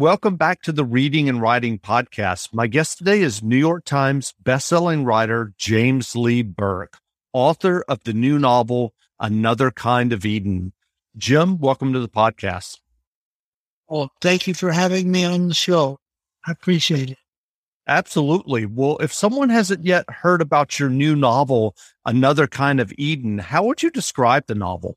welcome back to the Reading and Writing Podcast. My guest today is New York Times bestselling writer James Lee Burke, author of the new novel Another Kind of Eden. Jim, welcome to the podcast. Well, thank you for having me on the show. I appreciate it. Absolutely. Well, if someone hasn't yet heard about your new novel, Another Kind of Eden, how would you describe the novel?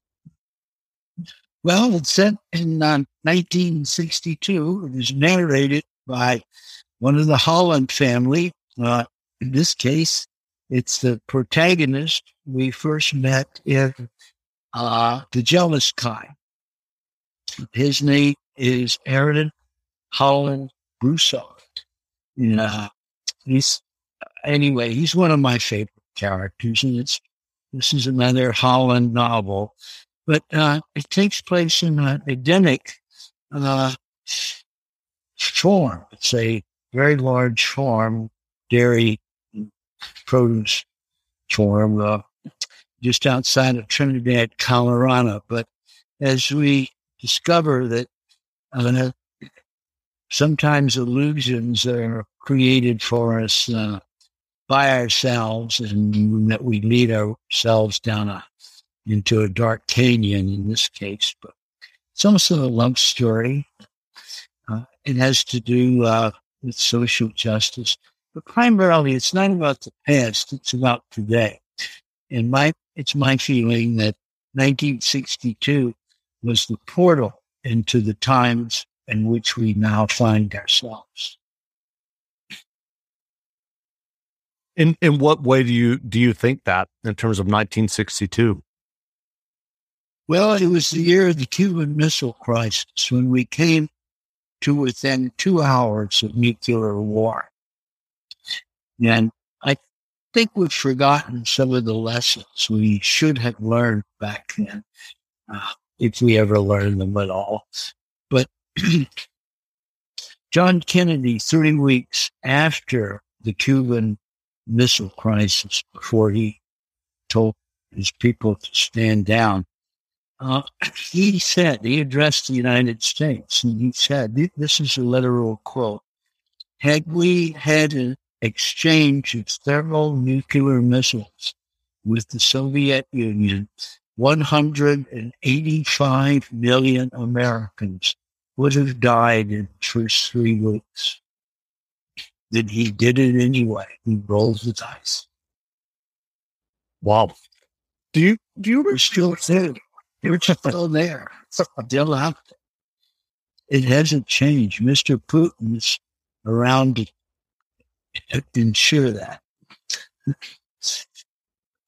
Well, it's set in uh, 1962. It was narrated by one of the Holland family. Uh, in this case, it's the protagonist we first met in uh, The Jealous Kind. His name is Aaron Holland Broussard. Yeah, he's anyway. He's one of my favorite characters, and it's this is another Holland novel, but uh, it takes place in an Edenic uh, farm. It's a very large farm, dairy produce farm, uh, just outside of Trinidad, Colorado. But as we discover that uh, sometimes illusions are created for us uh, by ourselves and that we lead ourselves down a, into a dark canyon in this case. But it's also a love story. Uh, it has to do uh, with social justice, but primarily it's not about the past, it's about today. And my, it's my feeling that 1962 was the portal into the times in which we now find ourselves. In in what way do you do you think that in terms of 1962? Well, it was the year of the Cuban Missile Crisis when we came to within two hours of nuclear war. And I think we've forgotten some of the lessons we should have learned back then, uh, if we ever learned them at all. But John Kennedy, three weeks after the Cuban Missile Crisis, before he told his people to stand down, uh, he said, he addressed the United States, and he said, this is a literal quote, had we had an exchange of several nuclear missiles with the Soviet Union, 185 million Americans would have died in the first three weeks. Then he did it anyway. He rolled the dice. Wow. Do you do you We're still there. We're still there. Still out there. It hasn't changed. Mr. Putin is around to ensure that.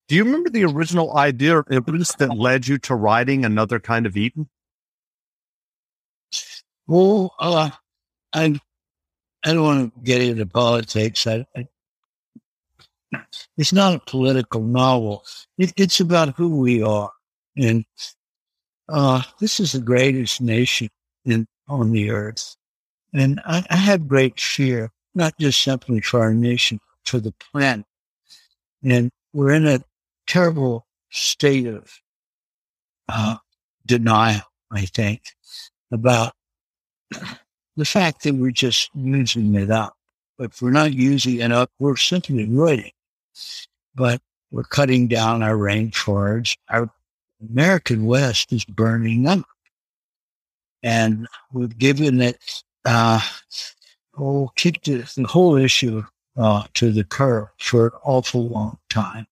Do you remember the original idea that led you to writing another kind of Eden? Well, uh, I, I don't want to get into politics. I, I, it's not a political novel. It, it's about who we are. And uh, this is the greatest nation in, on the earth. And I, I have great fear, not just simply for our nation, for the planet. And we're in a terrible state of uh, denial, I think, about the fact that we're just using it up. But if we're not using it up, we're simply avoiding. But we're cutting down our rainforests. Our American West is burning up. And we've given it, uh, oh, kicked it, the whole issue uh, to the curb for an awful long time.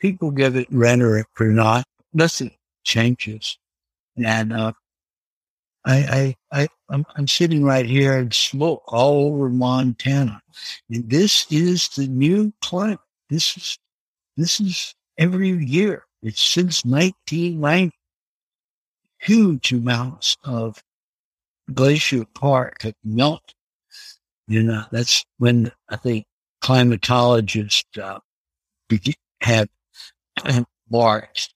People give it rhetoric or not. Nothing changes. And uh, I, I, I, I'm, I'm sitting right here in smoke all over Montana. And this is the new climate. This is, this is every year. It's since 1990. Huge amounts of Glacier Park have melted. You know, that's when I think climatologists uh, have marked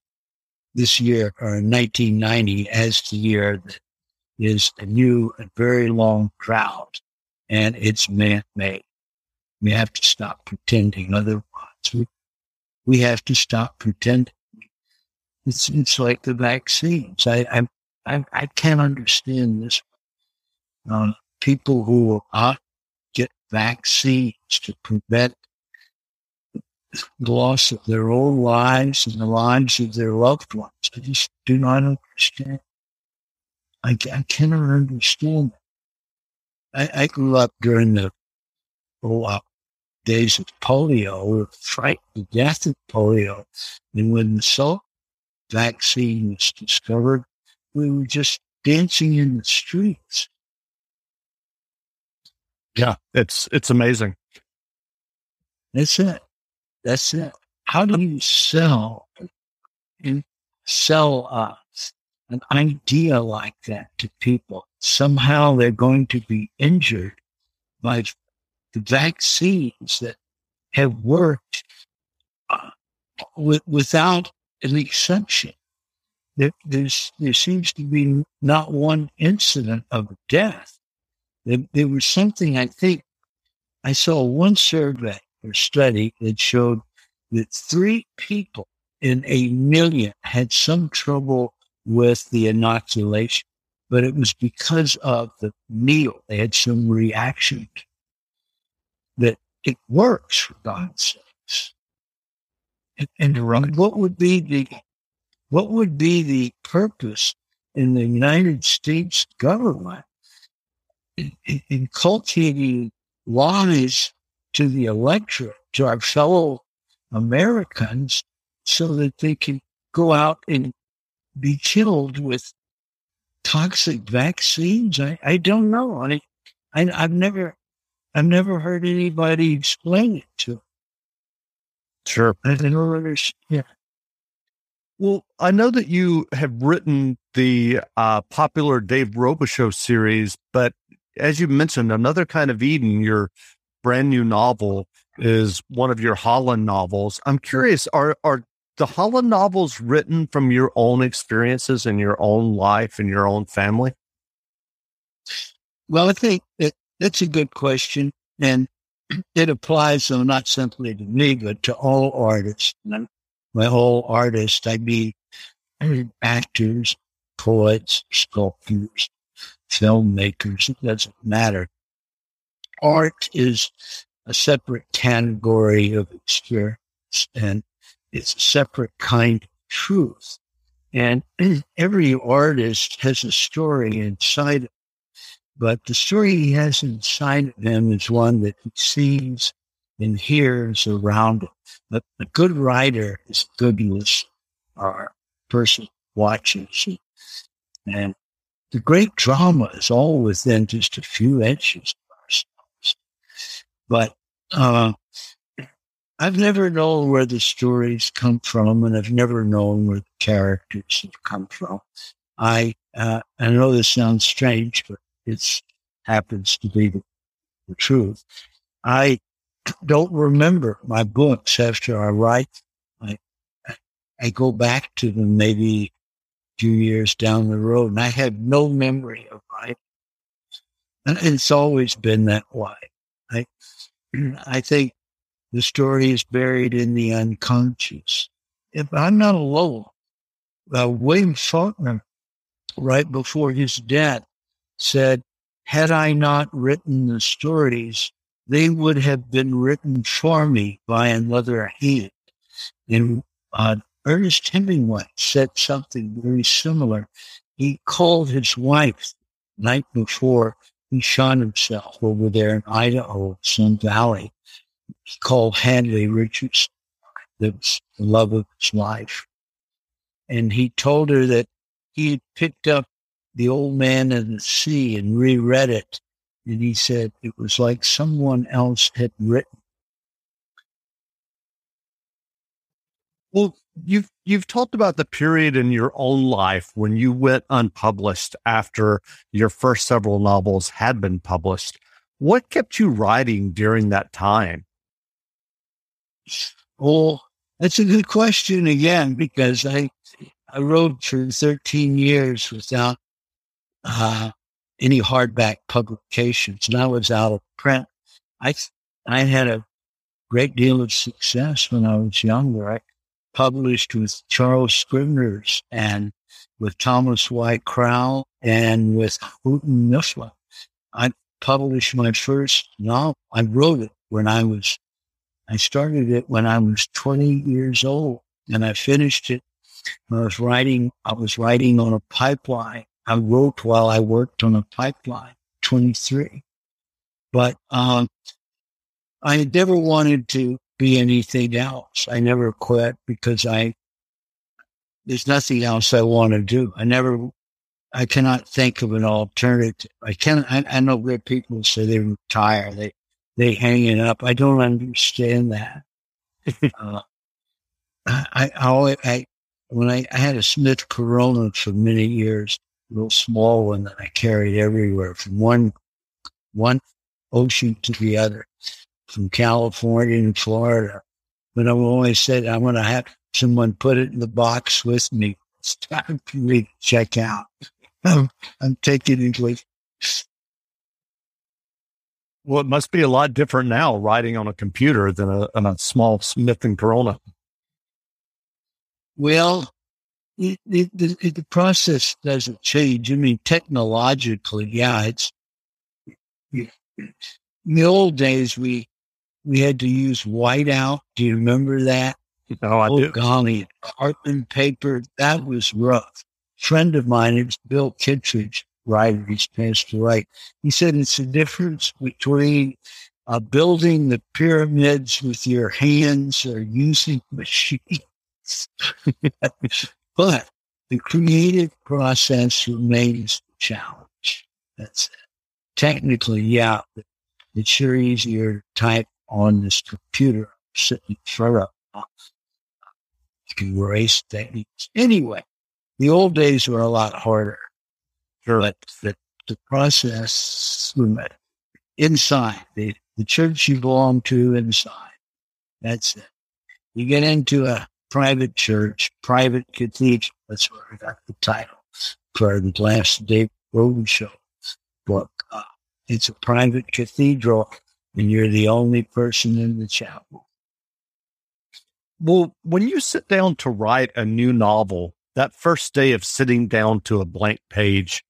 this year or 1990 as the year that is a new and very long drought, and it's man-made. We have to stop pretending. Otherwise, we, we have to stop pretending. It's it's like the vaccines. I I I, I can't understand this. Uh, people who will get vaccines to prevent the loss of their own lives and the lives of their loved ones. I just do not understand. I, I cannot understand. I, I grew up during the oh, uh, days of polio. We were frightened to death of polio. And when the Salk vaccine was discovered, we were just dancing in the streets. Yeah, it's it's amazing. That's it. That's it. How do you sell and sell uh, an idea like that to people? Somehow they're going to be injured by the vaccines that have worked uh, with, without an exception. There, there's, there seems to be not one incident of death. There, there was something, I think, I saw one survey or study that showed that three people in a million had some trouble with the inoculation, but it was because of the meal. They had some reaction that it works for God's sakes. And, and what would be the what would be the purpose in the United States government in, in inculcating lies to the electorate, to our fellow Americans, so that they can go out and be killed with toxic vaccines? I, I don't know. I, I, I've never, I've never heard anybody explain it to. Sure. Understand. Well, I know that you have written the uh, popular Dave Robicheaux series, but as you mentioned, another kind of Eden, your brand new novel is one of your Holland novels. I'm curious, are are the Holland novels written from your own experiences in your own life and your own family? Well, I think that that's a good question. And it applies, though, not simply to me, but to all artists. And my whole artists, I mean actors, poets, sculptors, filmmakers, it doesn't matter. Art is a separate category of experience and it's a separate kind of truth. And every artist has a story inside but the story he has inside of him is one that he sees and hears around him. But a good writer is a good listener or person watches. And the great drama is all within just a few inches of ourselves. But uh, I've never known where the stories come from, and I've never known where the characters have come from. I uh, I know this sounds strange, but it happens to be the, the truth. I don't remember my books after I write. I, I go back to them maybe a few years down the road, and I have no memory of writing. And it's always been that way. I, I think the story is buried in the unconscious. If I'm not alone, uh, William Faulkner, right before his death, said, had I not written the stories, they would have been written for me by another hand. And uh, Ernest Hemingway said something very similar. He called his wife night before he shot himself over there in Idaho, Sun Valley. He called Hadley Richards, the love of his life. And he told her that he had picked up The Old Man and the Sea and reread it and he said it was like someone else had written. Well, you've you've talked about the period in your own life when you went unpublished after your first several novels had been published. What kept you writing during that time? Well, that's a good question again because I I wrote for 13 years without uh, any hardback publications, and I was out of print. I I had a great deal of success when I was younger. I published with Charles Scribner's and with Thomas Y. Crowell and with Houghton Mifflin. I published my first novel. I wrote it when I was, I started it when I was 20 years old and I finished it. I was writing, I was writing on a pipeline. I wrote while I worked on a pipeline, 23. But, um, I never wanted to be anything else. I never quit because I, there's nothing else I want to do. I never I cannot think of an alternative. I can I, I know where people say they retire, they they hang it up. I don't understand that. uh, I, I always I when I, I had a Smith Corona for many years, little small one that I carried everywhere from one one ocean to the other, from California to Florida. But I always said I'm going to have someone put it in the box with me. It's time for me to check out. I'm, I'm taking into Well, it must be a lot different now writing on a computer than a, a small Smith and Corona. Well, it, it, the process doesn't change. I mean, technologically, yeah, it's in the old days we we had to use whiteout. Do you remember that? Oh, I oh, do. Golly, carbon paper that was rough friend of mine, it was Bill Kittredge, writer, he's passed away. He said it's the difference between uh, building the pyramids with your hands or using machines. but the creative process remains the challenge. That's it. Technically, yeah, it's sure easier to type on this computer sitting in front of. You can erase techniques. Anyway, the old days were a lot harder. Sure. But the, the process inside, the, the church you belong to inside. That's it. You get into a private church, private cathedral. That's where I got the title for the last Dave Robicheaux book. Uh, it's a private cathedral, and you're the only person in the chapel. Well, when you sit down to write a new novel, that first day of sitting down to a blank page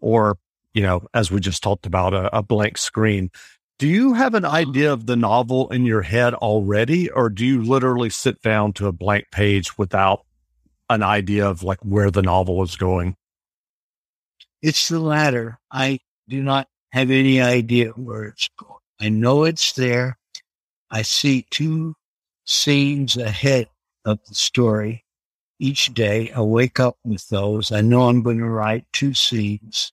or, you know, as we just talked about, a, a blank screen, do you have an idea of the novel in your head already, or do you literally sit down to a blank page without an idea of like where the novel is going? It's the latter. I do not have any idea where it's going. I know it's there. I see two scenes ahead of the story each day. I wake up with those. I know I'm going to write two scenes.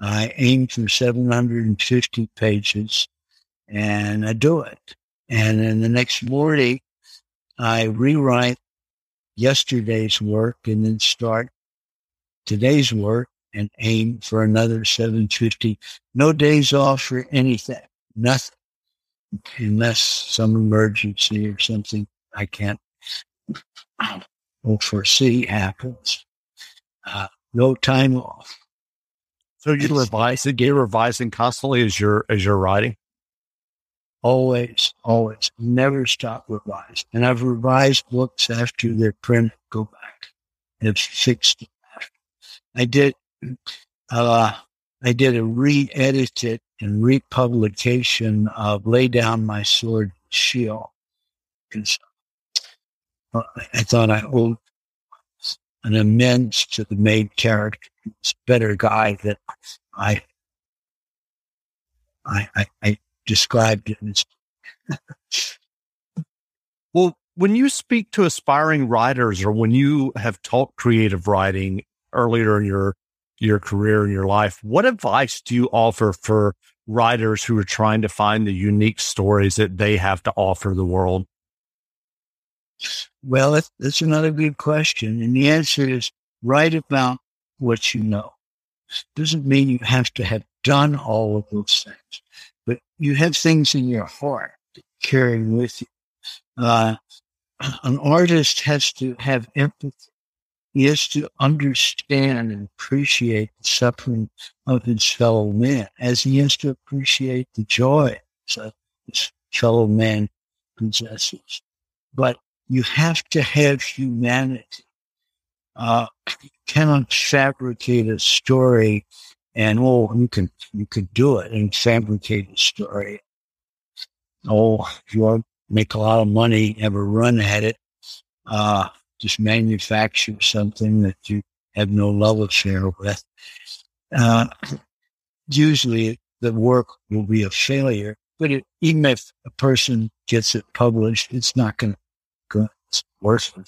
I aim for 750 pages and I do it. And then the next morning, I rewrite yesterday's work and then start today's work and aim for another 750. No days off for anything, nothing, unless some emergency or something I can't foresee happens. Uh, no time off. So you revise it, get revising constantly as you're as you're writing. Always, always, never stop revising. And I've revised books after they're printed. Go back and fixed them after. I did. Uh, I did a re-edited and republication of "Lay Down My Sword, Shield." Because I thought I owed an amends to the main character. He's a better guy than I, I, I, I described as. well, when you speak to aspiring writers or when you have taught creative writing earlier in your your career in your life, what advice do you offer for writers who are trying to find the unique stories that they have to offer the world? Well, that's, another good question. And the answer is write about what you know. Doesn't mean you have to have done all of those things, but you have things in your heart carrying with you. Uh, an artist has to have empathy. He has to understand and appreciate the suffering of his fellow man as he has to appreciate the joy that his fellow man possesses. But you have to have humanity. Uh, you cannot fabricate a story and oh, you can you could do it and fabricate a story. Oh, you make a lot of money, have a run at it, uh, just manufacture something that you have no love affair with. Uh, usually, the work will be a failure. But it, even if a person gets it published, it's not going to go.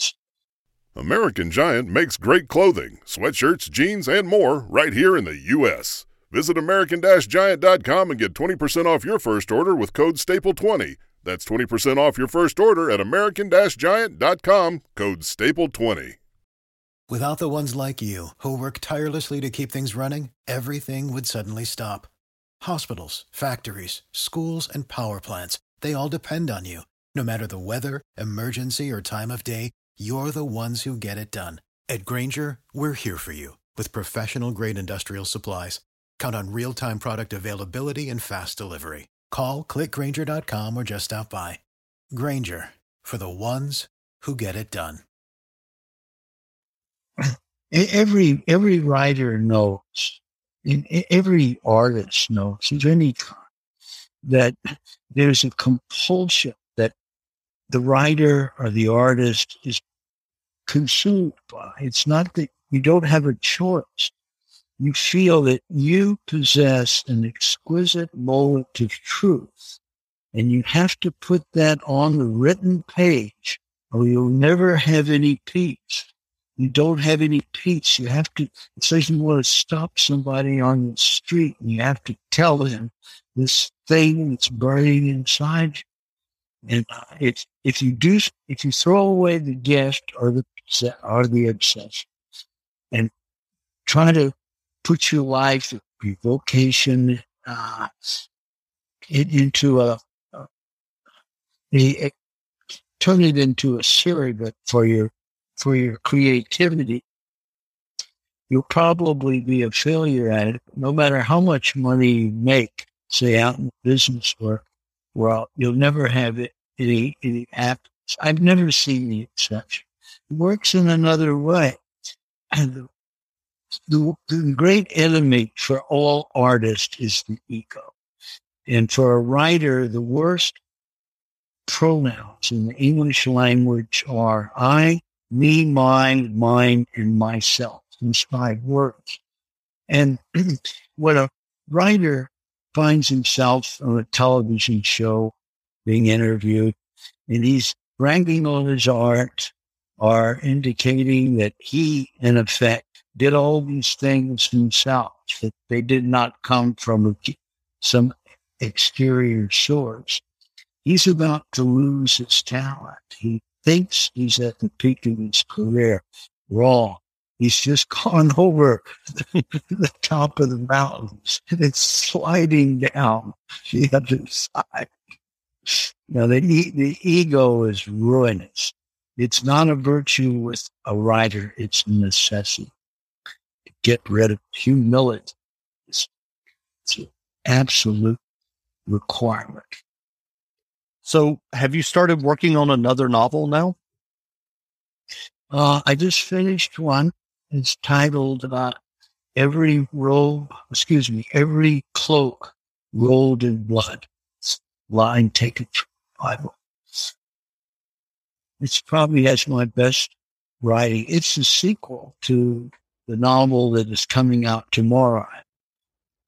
American Giant makes great clothing, sweatshirts, jeans, and more right here in the U.S. Visit American-Giant.com and get 20% off your first order with code STAPLE20. That's 20% off your first order at American-Giant.com, code STAPLE20. Without the ones like you, who work tirelessly to keep things running, everything would suddenly stop. Hospitals, factories, schools, and power plants, they all depend on you. No matter the weather, emergency, or time of day, you're the ones who get it done. At Grainger, we're here for you with professional grade industrial supplies. Count on real time product availability and fast delivery. Call clickgrainger.com or just stop by. Grainger for the ones who get it done. Every every writer knows, every artist knows of any that there's a compulsion the writer or the artist is consumed by. It's not that you don't have a choice. You feel that you possess an exquisite moment of truth, and you have to put that on the written page, or you'll never have any peace. You don't have any peace. You have to, it's like you want to stop somebody on the street and you have to tell them this thing that's burning inside you. And it's, if you do, if you throw away the gift or the are the obsession. And try to put your life, your vocation, uh, into a, a, a, turn it into a surrogate for your for your creativity. You'll probably be a failure at it, no matter how much money you make. Say out in business work, well, you'll never have it, any any happiness. I've never seen the exception works in another way. And the, the great enemy for all artists is the ego. And for a writer, the worst pronouns in the English language are I, me, mine, mine, and myself. These five words. And when a writer finds himself on a television show being interviewed and he's ranking on his art are indicating that he, in effect, did all these things himself, that they did not come from some exterior source. He's about to lose his talent. He thinks he's at the peak of his career. Wrong. He's just gone over the top of the mountains and it's sliding down the other side. Now, the, the ego is ruinous. It's not a virtue with a writer, it's a necessity. To get rid of humility it's, it's an absolute requirement. So, have you started working on another novel now? Uh, I just finished one. It's titled uh, Every Robe, excuse me, Every Cloak Rolled in Blood. Line taken from the Bible. It's probably has my best writing. It's a sequel to the novel that is coming out tomorrow.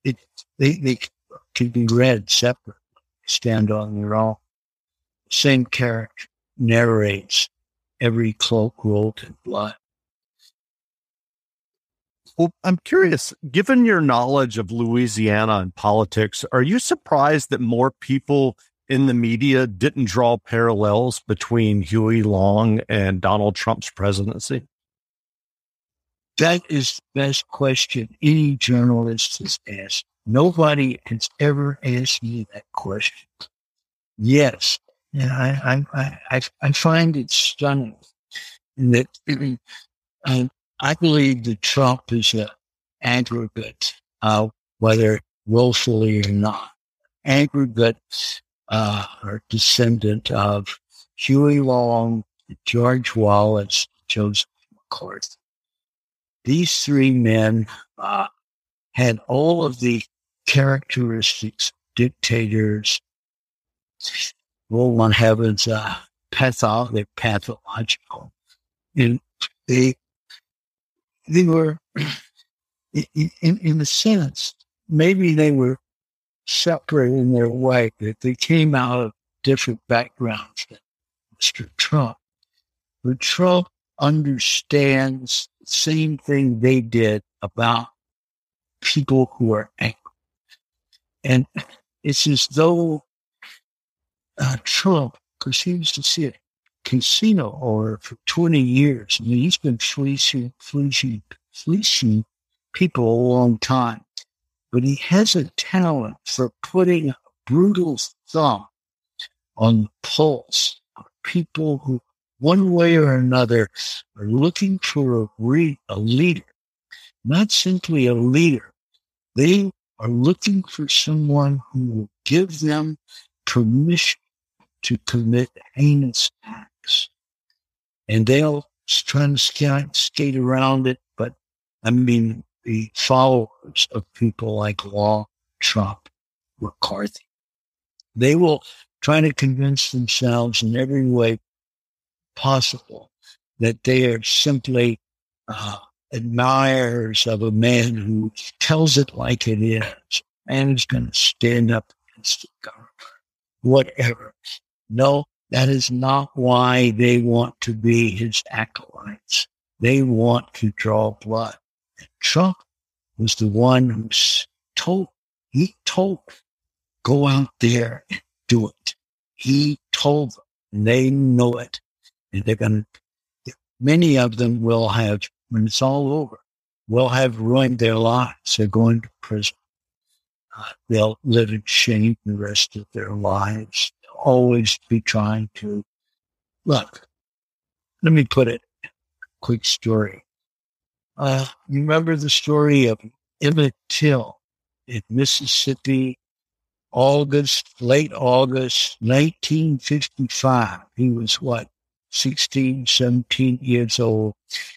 It they, they can be read separately, stand on their own. Same character narrates every cloak rolled in blood. Well, I'm curious, given your knowledge of Louisiana and politics, are you surprised that more people in the media didn't draw parallels between Huey Long and Donald Trump's presidency? That is the best question any journalist has asked. Nobody has ever asked me that question. Yes. And I, I, I, I find it stunning that I believe that Trump is an aggregate, uh, whether willfully or not. Aggregate uh, are descendant of Huey Long, George Wallace, Joseph McCarthy. These three men uh, had all of the characteristics dictators roll on heaven's uh, patho- they're pathological. And they they were in, in, a sense, maybe they were separate in their way, that they came out of different backgrounds than Mr. Trump. But Trump understands the same thing they did about people who are angry. And it's as though uh, Trump, because he used to see a casino owner for 20 years. I mean, he's been fleecing, fleecing, fleecing people a long time. But he has a talent for putting a brutal thumb on the pulse of people who, one way or another, are looking for a, re- a leader, not simply a leader. They are looking for someone who will give them permission to commit heinous acts. And they'll try to skate, around it. But I mean, the followers of people like Law, Trump, McCarthy, they will try to convince themselves in every way possible that they are simply uh, admirers of a man who tells it like it is and is going to stand up against the government, whatever. No, that is not why they want to be his acolytes. They want to draw blood. And Trump was the one who told, he told, go out there and do it. He told them, and they know it. And they're going to, many of them will have, when it's all over, will have ruined their lives. They're going to prison. Uh, they'll live in shame the rest of their lives always be trying to look. Let me put it. Quick story. Uh, you remember the story of Emmett Till in Mississippi, August, late August, 1955. He was what, 16, 17 years old.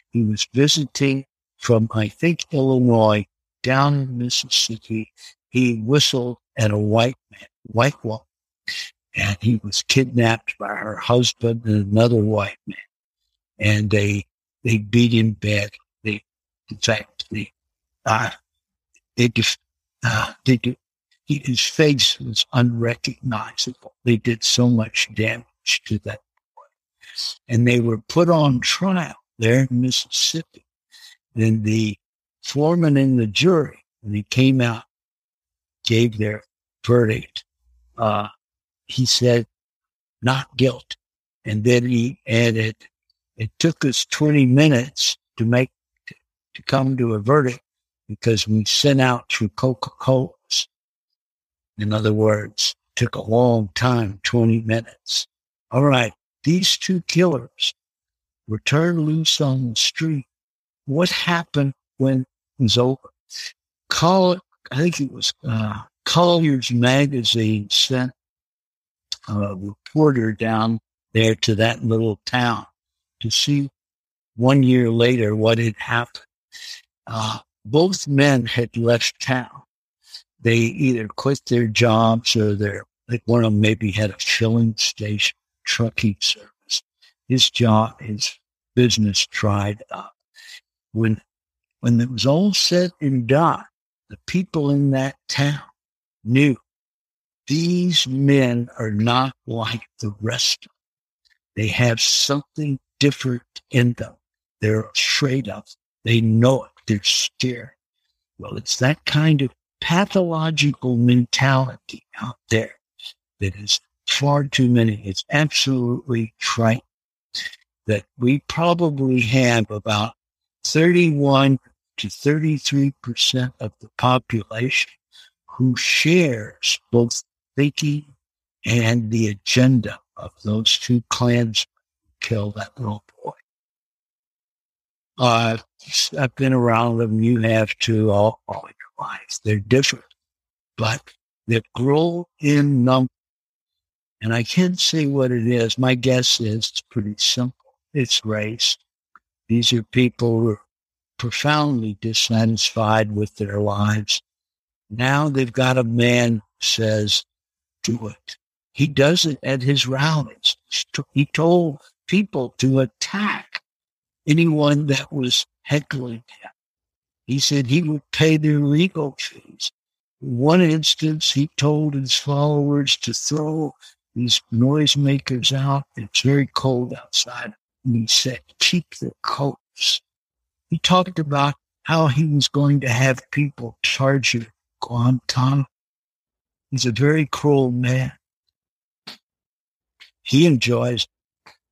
He was visiting from, I think, Illinois down in Mississippi. He whistled at a white man, white woman and he was kidnapped by her husband and another white man. And they they beat him bad. They, in fact, they uh, they just uh, they did, he, his face was unrecognizable. They did so much damage to that boy, and they were put on trial there in Mississippi. Then the foreman and the jury, when they came out, gave their verdict. Uh, he said, not guilt. And then he added, it took us 20 minutes to make, to, come to a verdict because we sent out through Coca-Colas. In other words, took a long time, 20 minutes. All right. These two killers were turned loose on the street. What happened when it was over? Call I think it was uh, Collier's magazine sent a reporter down there to that little town to see one year later what had happened. Uh, both men had left town. They either quit their jobs or their, like one of them maybe had a filling station, trucking service. His job, his business dried up. When, when it was all said and done, the people in that town knew these men are not like the rest. They have something different in them. They're afraid of. They know it. They're scared. Well, it's that kind of pathological mentality out there that is far too many. It's absolutely trite that we probably have about 31 to 33% of the population who shares both thinking and the agenda of those two clans kill that little boy. Uh, I've been around them. You have too all, all your life. They're different, but they grow in number. And I can't say what it is. My guess is it's pretty simple. It's race. These are people who are profoundly dissatisfied with their lives. Now they've got a man who says, do it. He does it at his rallies. He told people to attack anyone that was heckling him. He said he would pay their legal fees. One instance, he told his followers to throw these noisemakers out. It's very cold outside. And he said, keep their coats. He talked about how he was going to have people charged Guantanamo. He's a very cruel man. He enjoys.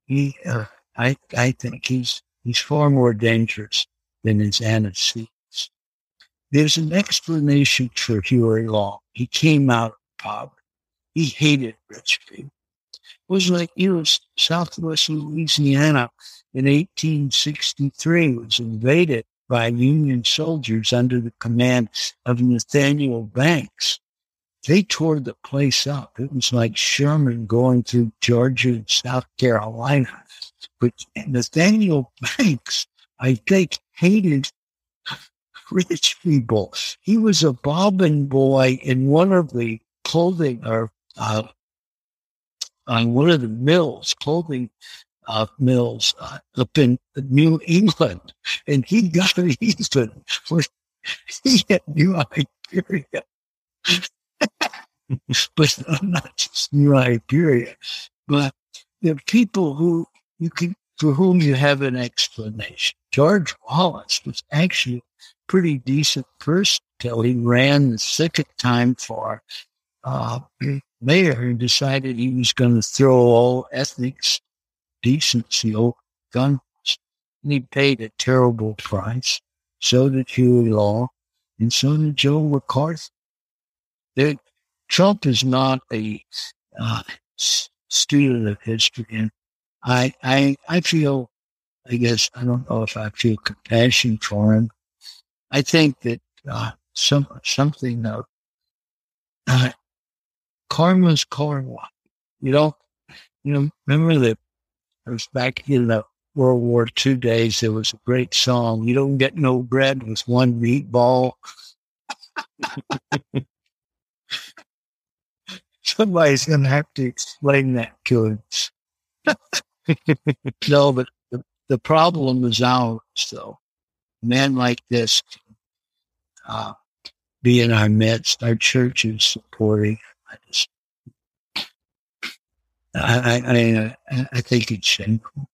He, uh, I, I think he's he's far more dangerous than his antecedents. There's an explanation for Huey Long. He came out of poverty. He hated rich people. It was like, you know, Southwest Louisiana in 1863 was invaded by Union soldiers under the command of Nathaniel Banks. They tore the place up. It was like Sherman going through Georgia and South Carolina. But Nathaniel Banks, I think, hated rich people. He was a bobbin boy in one of the clothing or uh, on one of the mills, clothing uh, mills uh, up in New England, and he got even for he had New Iberia. but not just New Iberia, but the people who you can for whom you have an explanation. George Wallace was actually a pretty decent person till he ran the second time for uh, mayor and decided he was going to throw all ethics, decency over guns. And he paid a terrible price. So did Huey Long, and so did Joe McCarthy. They're, Trump is not a uh, student of history, and I, I, I feel, I guess, I don't know if I feel compassion for him, I think that uh, some something of uh, karma's karma. You know, you know. Remember that I was back in the World War II days. There was a great song. You don't get no bread with one meatball. Somebody's going to have to explain that to us. no, but the, the problem is ours, though. A man like this uh, be in our midst. Our church is supporting. I just, I, I, I, think it's shameful.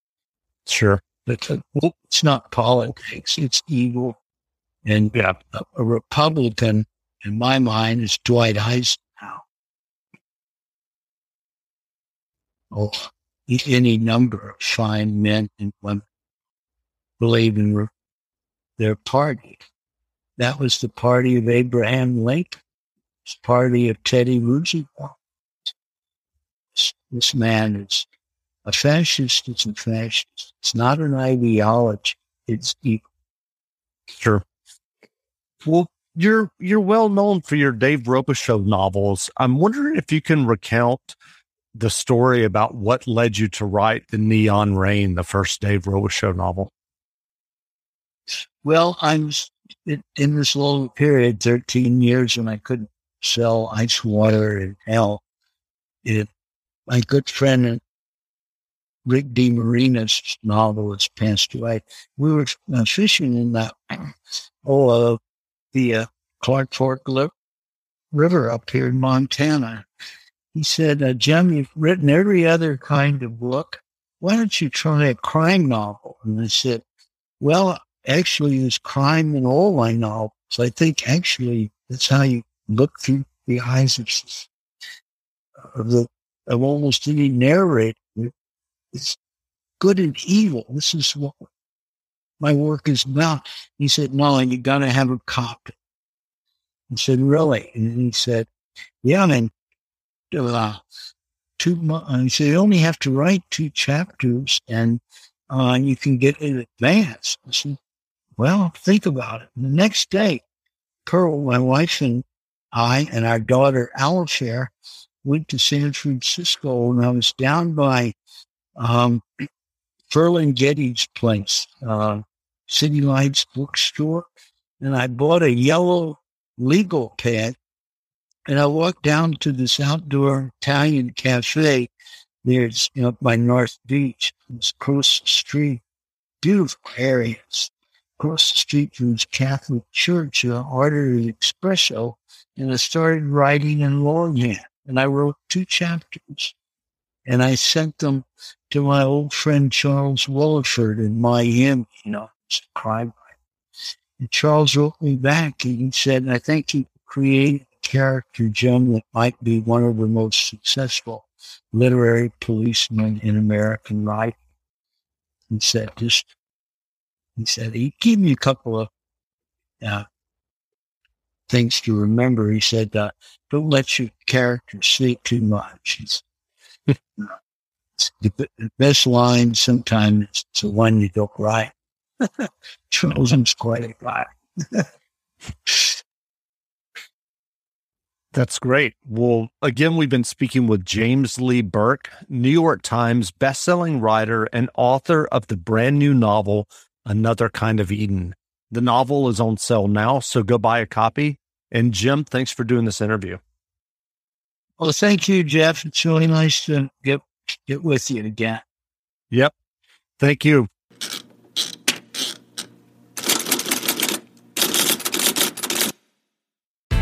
Sure. But uh, it's not politics. It's evil. And yeah. a, a Republican, in my mind, is Dwight Eisenhower. Oh, any number of fine men and women believe in their party. That was the party of Abraham Lincoln. It's party of Teddy Roosevelt. This man is a fascist. It's a fascist. It's not an ideology. It's evil. Sure. Well, you're you're well known for your Dave Robicheaux novels. I'm wondering if you can recount the story about what led you to write the Neon Rain, the first Dave Robicheaux novel. Well, I'm in, this little period, 13 years when I couldn't sell ice water in hell, it, my good friend Rick DeMarinis novel has passed away. We were uh, fishing in that, oh, uh, the uh, Clark Fork River up here in Montana. He said, uh, Jim, you've written every other kind of book. Why don't you try a crime novel? And I said, well, actually there's crime in all my novels. I think actually that's how you look through the eyes of, of the of almost any narrator. It's good and evil. This is what my work is about. He said, no, and you got to have a copy. I said, really? And he said, yeah, man, uh, two months. He said, you only have to write two chapters and uh, you can get it advanced. I said, well, think about it. The next day, Pearl, my wife, and I, and our daughter, Alafair, went to San Francisco, and I was down by um, Ferlinghetti's place. Uh, City Lights bookstore, and I bought a yellow legal pad. And I walked down to this outdoor Italian cafe. There's you know by North Beach. It's across the street. Beautiful areas. Across the street from this Catholic church, uh, I ordered an espresso and I started writing in longhand. And I wrote two chapters and I sent them to my old friend Charles Willeford in Miami, you know, crime writer. And Charles wrote me back and he said, I think he created character, Jim, that might be one of the most successful literary policemen in American writing. He said, just, he said, he gave me a couple of uh, things to remember. He said, uh, don't let your character sleep too much. the best line sometimes is the one you don't write. Charles quite a That's great. Well, again, we've been speaking with James Lee Burke, New York Times bestselling writer and author of the brand new novel, Another Kind of Eden. The novel is on sale now, so go buy a copy. And Jim, thanks for doing this interview. Well, thank you, Jeff. It's really nice to get get with you again. Yep. Thank you.